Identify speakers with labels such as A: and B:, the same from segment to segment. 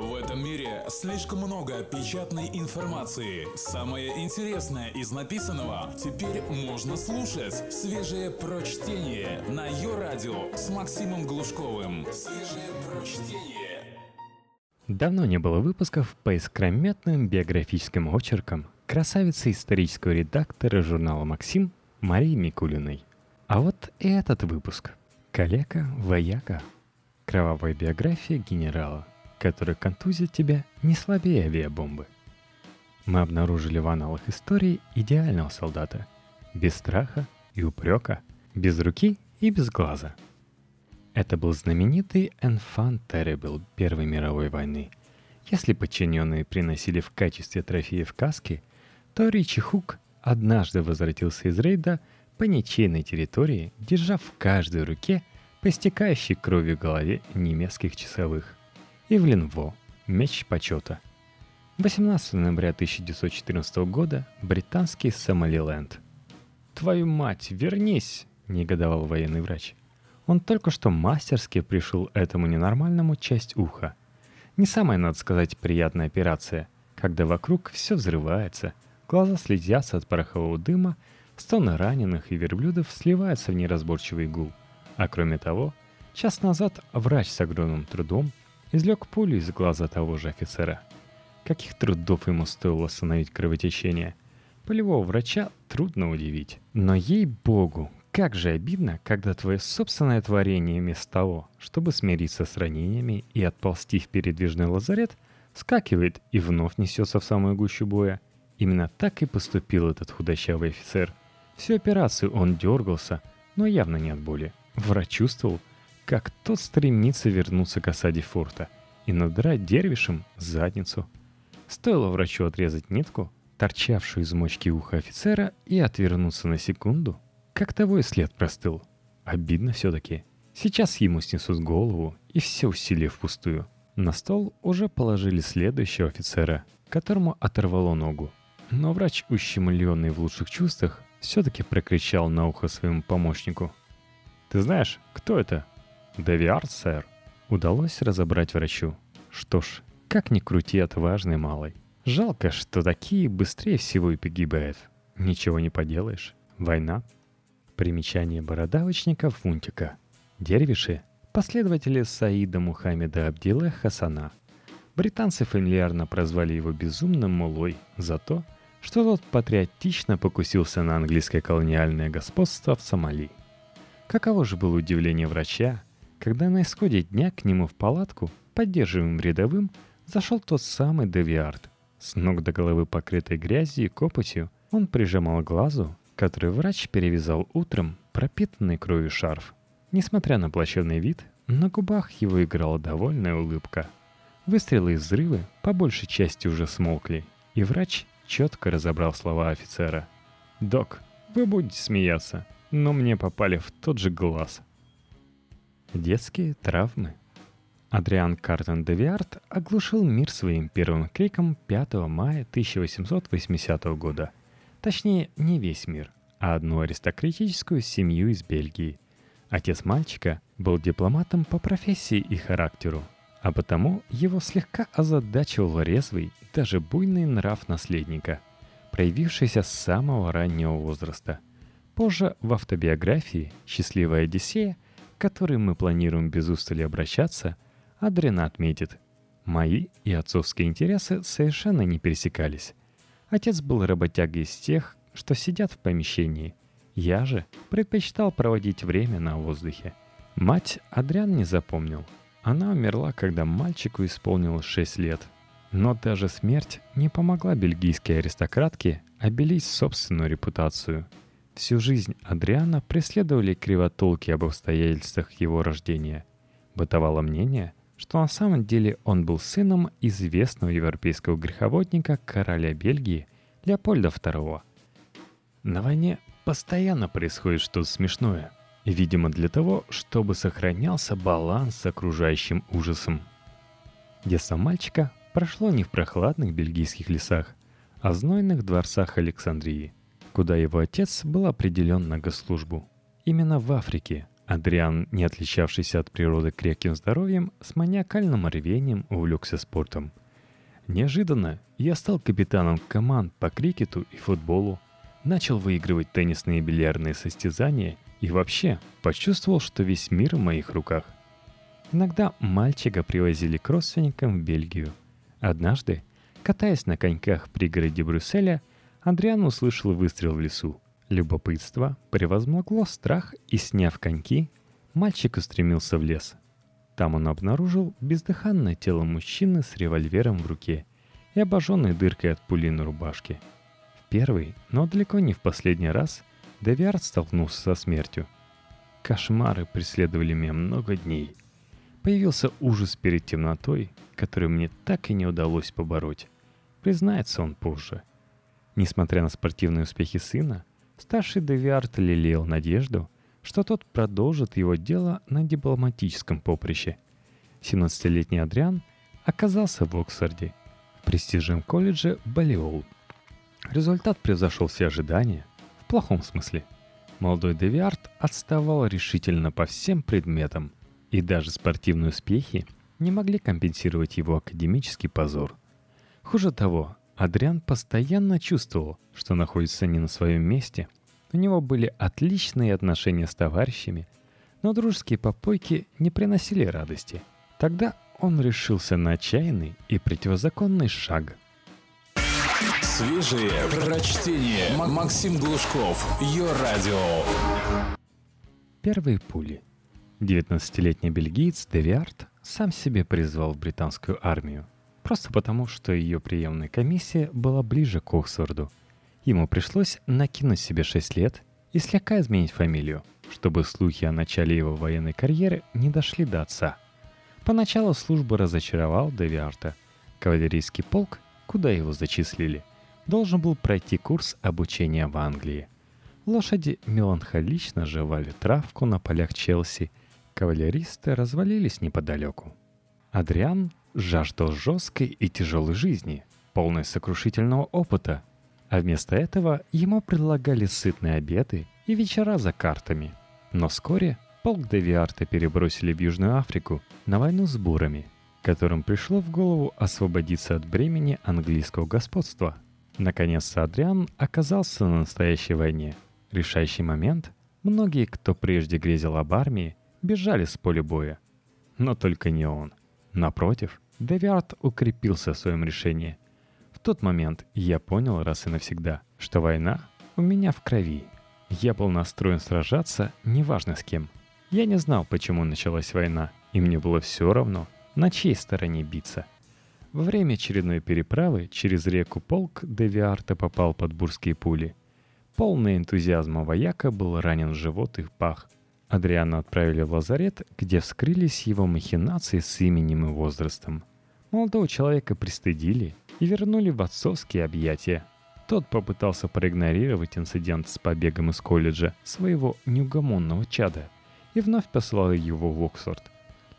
A: В этом мире слишком много печатной информации. Самое интересное из написанного теперь можно слушать. Свежее прочтение на ее радио с Максимом Глушковым. Свежее прочтение.
B: Давно не было выпусков по искрометным биографическим очеркам красавицы исторического редактора журнала «Максим» Марии Микулиной. А вот и этот выпуск. Калека Вояка. Кровавая биография генерала который контузит тебя не слабее авиабомбы. Мы обнаружили в аналах истории идеального солдата, без страха и упрека, без руки и без глаза. Это был знаменитый Enfant Terrible Первой мировой войны. Если подчиненные приносили в качестве трофеев каски, то Ричи Хук однажды возвратился из рейда по ничейной территории, держа в каждой руке по истекающей кровью голове немецких часовых. Ивлин Во. Меч почета. 18 ноября 1914 года. Британский Сомалиленд. «Твою мать, вернись!» — негодовал военный врач. Он только что мастерски пришел этому ненормальному часть уха. Не самая, надо сказать, приятная операция, когда вокруг все взрывается, глаза слезятся от порохового дыма, стоны раненых и верблюдов сливаются в неразборчивый гул. А кроме того, час назад врач с огромным трудом извлек пулю из глаза того же офицера. Каких трудов ему стоило остановить кровотечение? Полевого врача трудно удивить. Но ей-богу, как же обидно, когда твое собственное творение вместо того, чтобы смириться с ранениями и отползти в передвижный лазарет, скакивает и вновь несется в самую гущу боя. Именно так и поступил этот худощавый офицер. Всю операцию он дергался, но явно не от боли. Врач чувствовал, как тот стремится вернуться к осаде форта и надрать дервишем задницу. Стоило врачу отрезать нитку, торчавшую из мочки уха офицера, и отвернуться на секунду, как того и след простыл. Обидно все-таки. Сейчас ему снесут голову, и все усилия впустую. На стол уже положили следующего офицера, которому оторвало ногу. Но врач, ущемленный в лучших чувствах, все-таки прокричал на ухо своему помощнику. «Ты знаешь, кто это?» «Девиар, сэр», удалось разобрать врачу. Что ж, как ни крути отважный малый. Жалко, что такие быстрее всего и погибают. Ничего не поделаешь. Война. Примечание бородавочника Фунтика. Дервиши – последователи Саида Мухаммеда Абдилла Хасана. Британцы фамильярно прозвали его безумным мулой за то, что тот патриотично покусился на английское колониальное господство в Сомали. Каково же было удивление врача, когда на исходе дня к нему в палатку, поддерживаемым рядовым, зашел тот самый Девиард. С ног до головы покрытой грязью и копотью, он прижимал глазу, который врач перевязал утром, пропитанный кровью шарф. Несмотря на плачевный вид, на губах его играла довольная улыбка. Выстрелы и взрывы по большей части уже смолкли, и врач четко разобрал слова офицера. «Док, вы будете смеяться, но мне попали в тот же глаз». Детские травмы. Адриан Картон де Виарт оглушил мир своим первым криком 5 мая 1880 года. Точнее, не весь мир, а одну аристократическую семью из Бельгии. Отец мальчика был дипломатом по профессии и характеру, а потому его слегка озадачивал резвый, даже буйный нрав наследника, проявившийся с самого раннего возраста. Позже в автобиографии «Счастливая Одиссея» которой мы планируем без устали обращаться, Адрина отметит, мои и отцовские интересы совершенно не пересекались. Отец был работягой из тех, что сидят в помещении. Я же предпочитал проводить время на воздухе. Мать Адриан не запомнил. Она умерла, когда мальчику исполнилось 6 лет. Но даже смерть не помогла бельгийской аристократке обелить собственную репутацию – Всю жизнь Адриана преследовали кривотолки об обстоятельствах его рождения. Бытовало мнение, что на самом деле он был сыном известного европейского греховодника короля Бельгии Леопольда II. На войне постоянно происходит что-то смешное, видимо для того, чтобы сохранялся баланс с окружающим ужасом. Детство мальчика прошло не в прохладных бельгийских лесах, а в знойных дворцах Александрии – куда его отец был определен на госслужбу. Именно в Африке Адриан, не отличавшийся от природы крепким здоровьем, с маниакальным рвением увлекся спортом. Неожиданно я стал капитаном команд по крикету и футболу, начал выигрывать теннисные и бильярдные состязания и вообще почувствовал, что весь мир в моих руках. Иногда мальчика привозили к родственникам в Бельгию. Однажды, катаясь на коньках в пригороде Брюсселя, Андриан услышал выстрел в лесу. Любопытство превозмогло страх, и, сняв коньки, мальчик устремился в лес. Там он обнаружил бездыханное тело мужчины с револьвером в руке и обожженной дыркой от пули на рубашке. В первый, но далеко не в последний раз, Девиард столкнулся со смертью. Кошмары преследовали меня много дней. Появился ужас перед темнотой, который мне так и не удалось побороть. Признается он позже. Несмотря на спортивные успехи сына, Старший Девиард лелеял надежду, что тот продолжит его дело на дипломатическом поприще. 17-летний Адриан оказался в Оксфорде, в престижном колледже Балиол. Результат превзошел все ожидания, в плохом смысле. Молодой Девиард отставал решительно по всем предметам, и даже спортивные успехи не могли компенсировать его академический позор. Хуже того, Адриан постоянно чувствовал, что находится не на своем месте. У него были отличные отношения с товарищами, но дружеские попойки не приносили радости. Тогда он решился на отчаянный и противозаконный шаг.
A: Свежие прочтение. Максим Глушков. Ее радио.
B: Первые пули. 19-летний бельгиец Девиард сам себе призвал в британскую армию – Просто потому, что ее приемная комиссия была ближе к Оксфорду. Ему пришлось накинуть себе 6 лет и слегка изменить фамилию, чтобы слухи о начале его военной карьеры не дошли до отца. Поначалу служба разочаровал Девиарта. Кавалерийский полк, куда его зачислили, должен был пройти курс обучения в Англии. Лошади меланхолично жевали травку на полях Челси, кавалеристы развалились неподалеку. Адриан жаждал жесткой и тяжелой жизни, полной сокрушительного опыта, а вместо этого ему предлагали сытные обеды и вечера за картами. Но вскоре полк Девиарта перебросили в Южную Африку на войну с бурами, которым пришло в голову освободиться от бремени английского господства. Наконец Адриан оказался на настоящей войне. Решающий момент — многие, кто прежде грезил об армии, бежали с поля боя. Но только не он. Напротив, Девиард укрепился в своем решении. В тот момент я понял раз и навсегда, что война у меня в крови. Я был настроен сражаться, неважно с кем. Я не знал, почему началась война, и мне было все равно, на чьей стороне биться. Во время очередной переправы через реку Полк Девиарта попал под бурские пули. Полный энтузиазма вояка был ранен в живот и в пах – Адриана отправили в лазарет, где вскрылись его махинации с именем и возрастом. Молодого человека пристыдили и вернули в отцовские объятия. Тот попытался проигнорировать инцидент с побегом из колледжа своего неугомонного чада и вновь послал его в Оксфорд.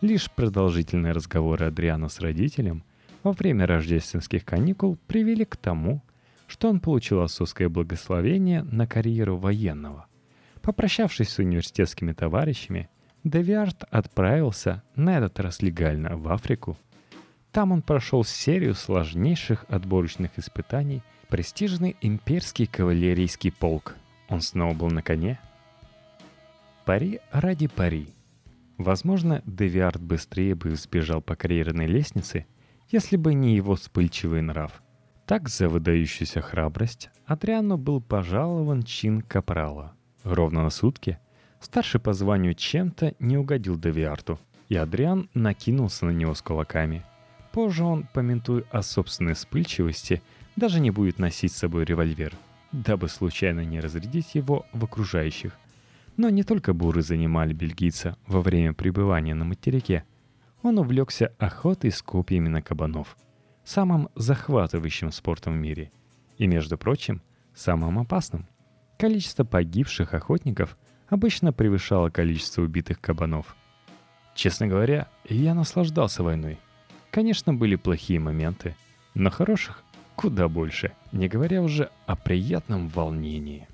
B: Лишь продолжительные разговоры Адриана с родителем во время рождественских каникул привели к тому, что он получил отцовское благословение на карьеру военного. Попрощавшись с университетскими товарищами, Девиард отправился, на этот раз легально, в Африку. Там он прошел серию сложнейших отборочных испытаний, престижный имперский кавалерийский полк. Он снова был на коне. Пари ради пари. Возможно, Девиард быстрее бы сбежал по карьерной лестнице, если бы не его вспыльчивый нрав. Так за выдающуюся храбрость Адриану был пожалован чин капрала — Ровно на сутки старший по званию чем-то не угодил Девиарту, и Адриан накинулся на него с кулаками. Позже он, поментуя о собственной вспыльчивости, даже не будет носить с собой револьвер, дабы случайно не разрядить его в окружающих. Но не только буры занимали бельгийца во время пребывания на материке. Он увлекся охотой с копьями на кабанов, самым захватывающим спортом в мире. И, между прочим, самым опасным. Количество погибших охотников обычно превышало количество убитых кабанов. Честно говоря, я наслаждался войной. Конечно, были плохие моменты, но хороших куда больше, не говоря уже о приятном волнении.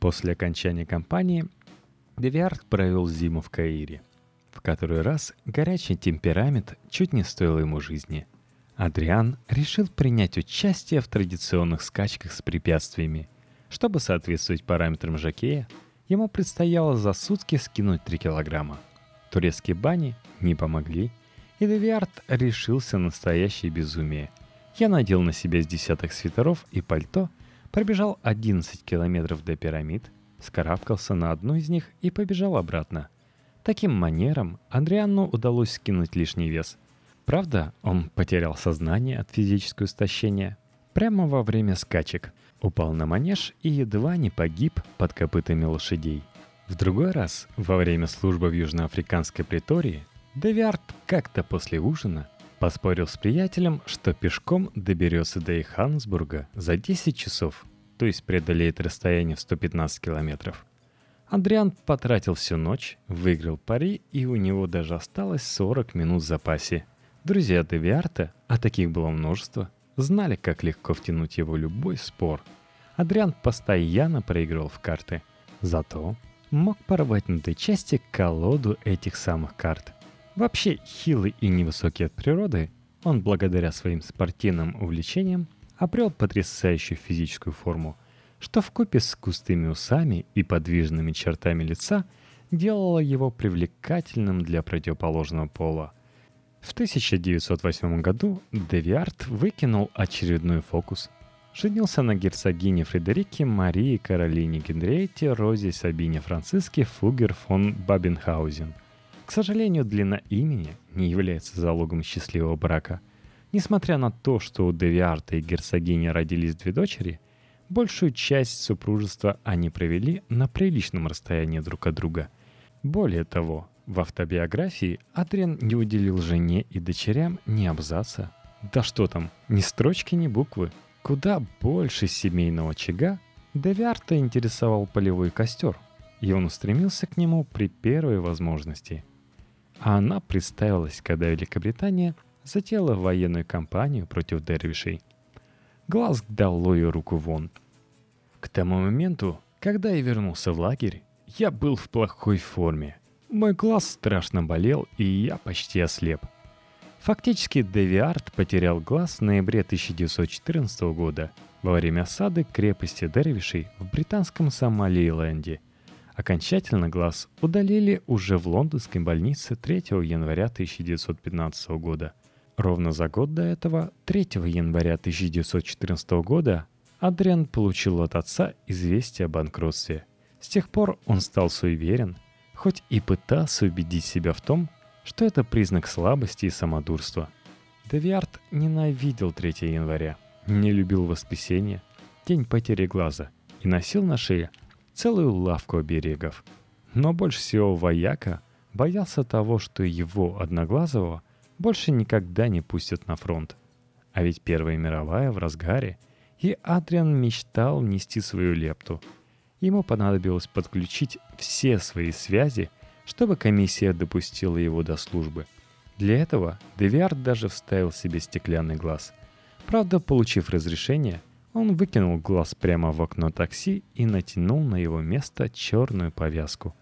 B: После окончания кампании Девиард провел зиму в Каире. В который раз горячий темперамент чуть не стоил ему жизни. Адриан решил принять участие в традиционных скачках с препятствиями. Чтобы соответствовать параметрам жокея, ему предстояло за сутки скинуть 3 килограмма. Турецкие бани не помогли, и решился на настоящее безумие. Я надел на себя с десяток свитеров и пальто, пробежал 11 километров до пирамид, скарабкался на одну из них и побежал обратно. Таким манером Андриану удалось скинуть лишний вес. Правда, он потерял сознание от физического истощения прямо во время скачек. Упал на манеж и едва не погиб под копытами лошадей. В другой раз, во время службы в южноафриканской притории, Девиард как-то после ужина поспорил с приятелем, что пешком доберется до Ихансбурга за 10 часов – то есть преодолеет расстояние в 115 километров. Андриан потратил всю ночь, выиграл пари, и у него даже осталось 40 минут в запасе. Друзья Девиарта, а таких было множество, знали, как легко втянуть его любой спор. Адриан постоянно проигрывал в карты. Зато мог порвать на той части колоду этих самых карт. Вообще, хилый и невысокий от природы, он благодаря своим спортивным увлечениям обрел потрясающую физическую форму, что в купе с густыми усами и подвижными чертами лица делало его привлекательным для противоположного пола. В 1908 году Девиарт выкинул очередной фокус. Женился на герцогине Фредерике Марии Каролине Генриете Розе Сабине Франциске Фугер фон Бабенхаузен. К сожалению, длина имени не является залогом счастливого брака – Несмотря на то, что у Девиарта и герцогини родились две дочери, большую часть супружества они провели на приличном расстоянии друг от друга. Более того, в автобиографии Адриан не уделил жене и дочерям ни абзаца. Да что там, ни строчки, ни буквы. Куда больше семейного очага Девиарта интересовал полевой костер, и он устремился к нему при первой возможности. А она представилась, когда Великобритания затеяла военную кампанию против дервишей. Глаз дал ее руку вон. К тому моменту, когда я вернулся в лагерь, я был в плохой форме. Мой глаз страшно болел, и я почти ослеп. Фактически Девиард потерял глаз в ноябре 1914 года во время осады крепости Дервишей в британском Сомалиленде. Окончательно глаз удалили уже в лондонской больнице 3 января 1915 года – Ровно за год до этого, 3 января 1914 года, Адриан получил от отца известие о банкротстве. С тех пор он стал суеверен, хоть и пытался убедить себя в том, что это признак слабости и самодурства. Девиард ненавидел 3 января, не любил воскресенье, день потери глаза, и носил на шее целую лавку оберегов. Но больше всего вояка боялся того, что его одноглазого – больше никогда не пустят на фронт. А ведь Первая мировая в разгаре, и Адриан мечтал нести свою лепту. Ему понадобилось подключить все свои связи, чтобы комиссия допустила его до службы. Для этого Девиард даже вставил себе стеклянный глаз. Правда, получив разрешение, он выкинул глаз прямо в окно такси и натянул на его место черную повязку.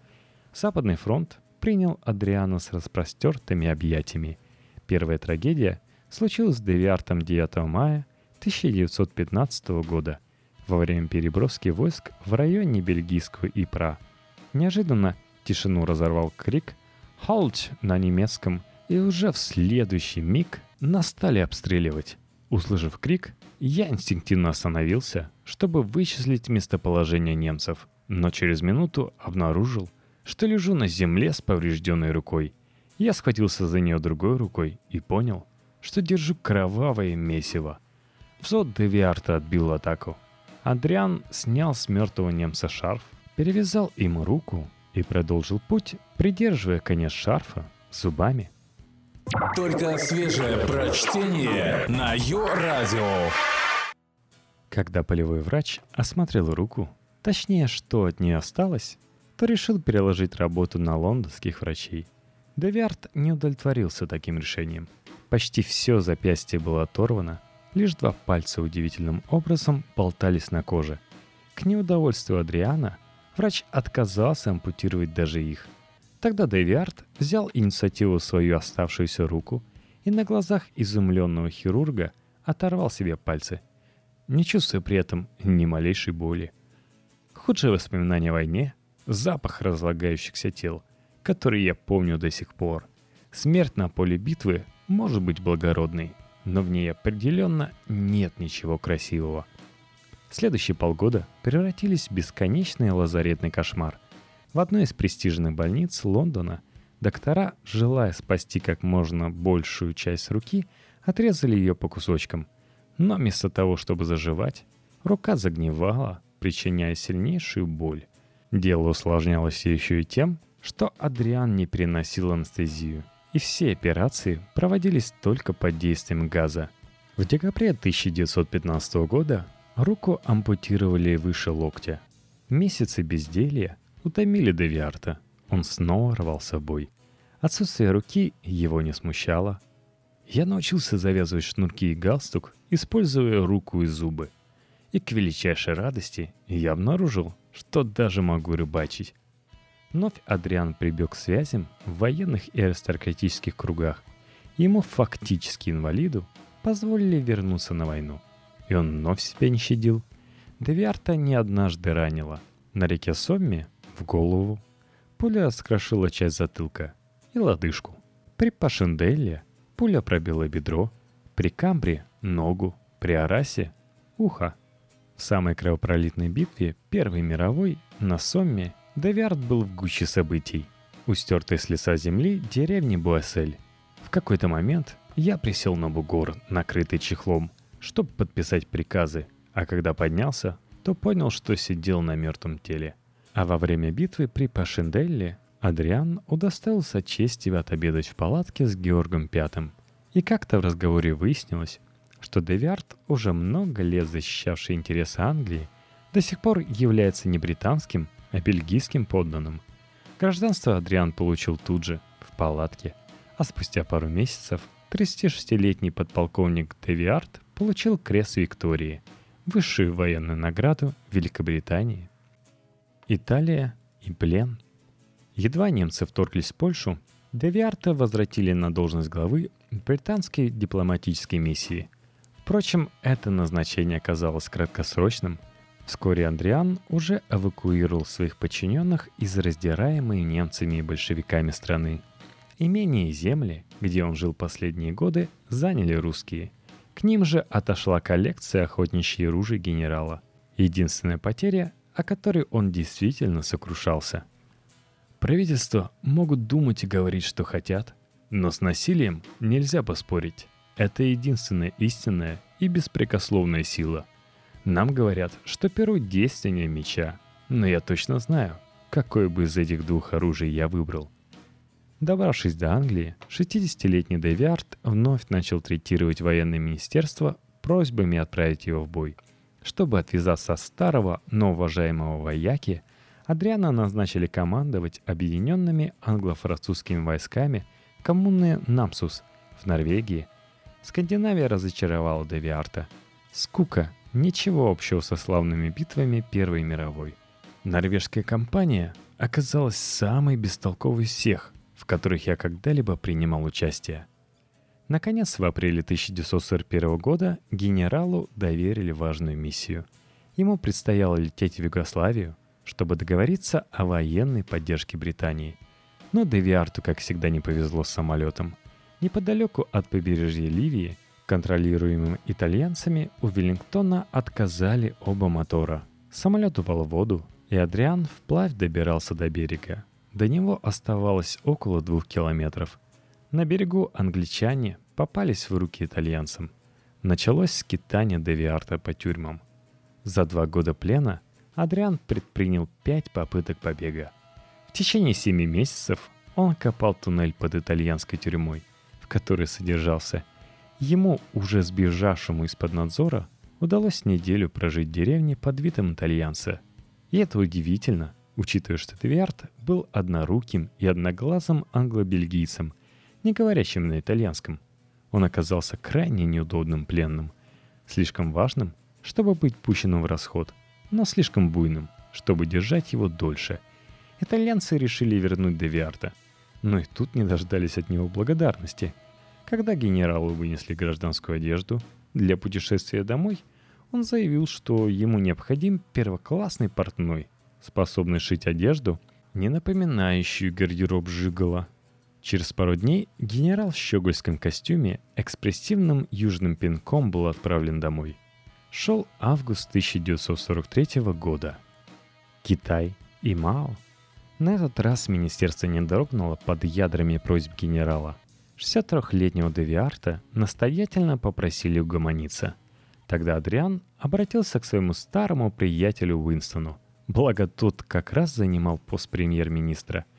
B: Западный фронт принял Адриана с распростертыми объятиями – Первая трагедия случилась с Девиартом 9 мая 1915 года во время переброски войск в районе бельгийского Ипра. Неожиданно тишину разорвал крик «Halt!» на немецком, и уже в следующий миг нас стали обстреливать. Услышав крик, я инстинктивно остановился, чтобы вычислить местоположение немцев, но через минуту обнаружил, что лежу на земле с поврежденной рукой – я схватился за нее другой рукой и понял, что держу кровавое месиво. Взот Девиарта отбил атаку. Адриан снял с мертвого немца шарф, перевязал им руку и продолжил путь, придерживая конец шарфа зубами.
A: Только свежее прочтение на Йо-Радио.
B: Когда полевой врач осмотрел руку, точнее, что от нее осталось, то решил переложить работу на лондонских врачей. Девиард не удовлетворился таким решением. Почти все запястье было оторвано, лишь два пальца удивительным образом болтались на коже. К неудовольствию Адриана Врач отказался ампутировать даже их. Тогда Девиард взял инициативу в свою оставшуюся руку и на глазах изумленного хирурга оторвал себе пальцы, не чувствуя при этом ни малейшей боли. Худшее воспоминание о войне — запах разлагающихся тел, который я помню до сих пор. Смерть на поле битвы может быть благородной, но в ней определенно нет ничего красивого. Следующие полгода превратились в бесконечный лазаретный кошмар. В одной из престижных больниц Лондона доктора, желая спасти как можно большую часть руки, отрезали ее по кусочкам. Но вместо того, чтобы заживать, рука загнивала, причиняя сильнейшую боль. Дело усложнялось еще и тем, что Адриан не переносил анестезию, и все операции проводились только под действием газа. В декабре 1915 года руку ампутировали выше локтя. Месяцы безделья утомили Девиарта. Он снова рвался в бой. Отсутствие руки его не смущало. Я научился завязывать шнурки и галстук, используя руку и зубы. И к величайшей радости я обнаружил, что даже могу рыбачить. Вновь Адриан прибег к связям в военных и аристократических кругах. Ему, фактически инвалиду, позволили вернуться на войну. И он вновь себя не щадил. Девиарта не однажды ранила. На реке Сомме — в голову. Пуля скрошила часть затылка и лодыжку. При Пашенделле пуля пробила бедро. При Камбре — ногу. При Арасе — ухо. В самой кровопролитной битве Первой мировой на Сомме Девиард был в гуще событий. У стертой с лица земли деревни Буассель. В какой-то момент я присел на бугор, накрытый чехлом, чтобы подписать приказы, а когда поднялся, то понял, что сидел на мертвом теле. А во время битвы при Пашенделле Адриан удостоился чести отобедать в палатке с Георгом Пятым. И как-то в разговоре выяснилось, что Девиард, уже много лет защищавший интересы Англии, до сих пор является не британским, а бельгийским подданным. Гражданство Адриан получил тут же, в палатке, а спустя пару месяцев 36-летний подполковник Девиард получил крест Виктории, высшую военную награду Великобритании. Италия и плен. Едва немцы вторглись в Польшу, Девиарта возвратили на должность главы британской дипломатической миссии. Впрочем, это назначение оказалось краткосрочным – Вскоре Андриан уже эвакуировал своих подчиненных из раздираемой немцами и большевиками страны. Имения и земли, где он жил последние годы, заняли русские. К ним же отошла коллекция охотничьей ружей генерала. Единственная потеря, о которой он действительно сокрушался. Правительства могут думать и говорить, что хотят, но с насилием нельзя поспорить. Это единственная истинная и беспрекословная сила – нам говорят, что перо действеннее меча, но я точно знаю, какое бы из этих двух оружий я выбрал. Добравшись до Англии, 60-летний Девиард вновь начал третировать военное министерство просьбами отправить его в бой. Чтобы отвязаться от старого, но уважаемого вояки, Адриана назначили командовать объединенными англо-французскими войсками коммуны Намсус в Норвегии. Скандинавия разочаровала Девиарта. Скука Ничего общего со славными битвами Первой мировой. Норвежская компания оказалась самой бестолковой всех, в которых я когда-либо принимал участие. Наконец, в апреле 1941 года генералу доверили важную миссию. Ему предстояло лететь в Югославию, чтобы договориться о военной поддержке Британии. Но Девиарту, как всегда, не повезло с самолетом. Неподалеку от побережья Ливии контролируемым итальянцами, у Веллингтона отказали оба мотора. Самолет упал в воду, и Адриан вплавь добирался до берега. До него оставалось около двух километров. На берегу англичане попались в руки итальянцам. Началось скитание Девиарта по тюрьмам. За два года плена Адриан предпринял пять попыток побега. В течение семи месяцев он копал туннель под итальянской тюрьмой, в которой содержался Ему, уже сбежавшему из-под надзора, удалось неделю прожить в деревне под видом итальянца. И это удивительно, учитывая, что Твиарт был одноруким и одноглазым англо-бельгийцем, не говорящим на итальянском. Он оказался крайне неудобным пленным, слишком важным, чтобы быть пущенным в расход, но слишком буйным, чтобы держать его дольше. Итальянцы решили вернуть Девиарта. Но и тут не дождались от него благодарности. Когда генералу вынесли гражданскую одежду для путешествия домой, он заявил, что ему необходим первоклассный портной, способный шить одежду, не напоминающую гардероб Жигала. Через пару дней генерал в щегольском костюме экспрессивным южным пинком был отправлен домой. Шел август 1943 года. Китай и Мао. На этот раз министерство не дрогнуло под ядрами просьб генерала. 63-летнего Девиарта настоятельно попросили угомониться. Тогда Адриан обратился к своему старому приятелю Уинстону. Благо тот как раз занимал пост премьер-министра –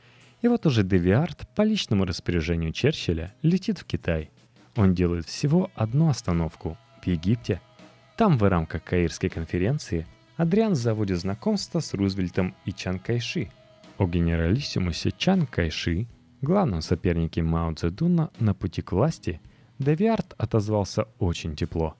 B: и вот уже Девиард по личному распоряжению Черчилля летит в Китай. Он делает всего одну остановку в Египте. Там в рамках Каирской конференции Адриан заводит знакомство с Рузвельтом и Чан Кайши. О генералиссимусе Чан Кайши, главном сопернике Мао Цзэдуна на пути к власти, Девиард отозвался очень тепло.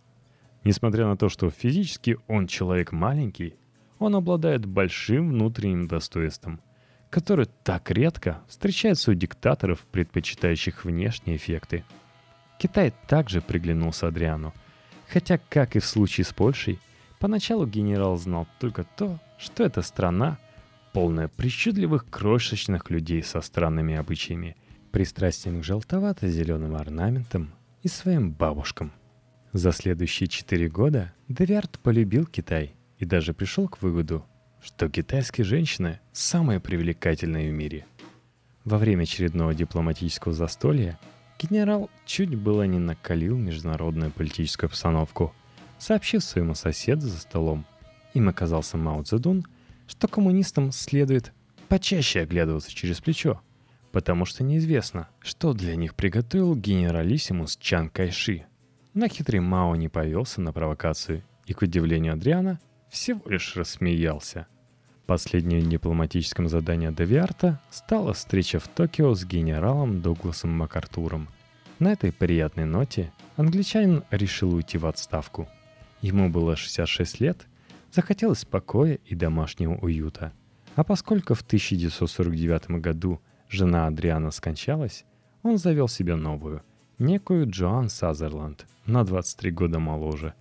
B: Несмотря на то, что физически он человек маленький, он обладает большим внутренним достоинством – который так редко встречается у диктаторов, предпочитающих внешние эффекты. Китай также приглянулся Адриану, хотя, как и в случае с Польшей, поначалу генерал знал только то, что эта страна полная причудливых крошечных людей со странными обычаями, пристрастием к желтовато-зеленым орнаментам и своим бабушкам. За следующие четыре года Девиард полюбил Китай и даже пришел к выводу, что китайские женщины самые привлекательные в мире. Во время очередного дипломатического застолья генерал чуть было не накалил международную политическую обстановку, сообщив своему соседу за столом, им оказался Мао Цзэдун, что коммунистам следует почаще оглядываться через плечо, потому что неизвестно, что для них приготовил генералиссимус Чан Кайши. Но хитрый Мао не повелся на провокацию и, к удивлению Адриана, всего лишь рассмеялся – Последним дипломатическим заданием Девиарта стала встреча в Токио с генералом Дугласом МакАртуром. На этой приятной ноте англичанин решил уйти в отставку. Ему было 66 лет, захотелось покоя и домашнего уюта. А поскольку в 1949 году жена Адриана скончалась, он завел себе новую, некую Джоан Сазерланд, на 23 года моложе.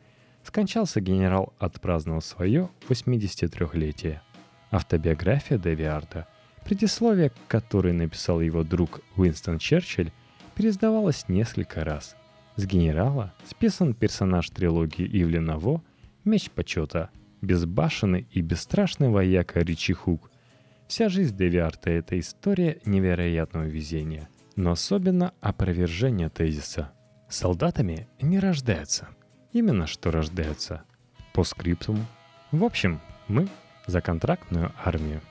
B: Скончался генерал, отпраздновав свое 83-летие – Автобиография Девиарда, предисловие к которой написал его друг Уинстон Черчилль, переиздавалась несколько раз. С генерала списан персонаж трилогии Ивлена Во «Меч почета», безбашенный и бесстрашный вояка Ричи Хук. Вся жизнь Девиарта — это история невероятного везения, но особенно опровержение тезиса. Солдатами не рождаются. Именно что рождаются. По скриптуму. В общем, мы за контрактную армию.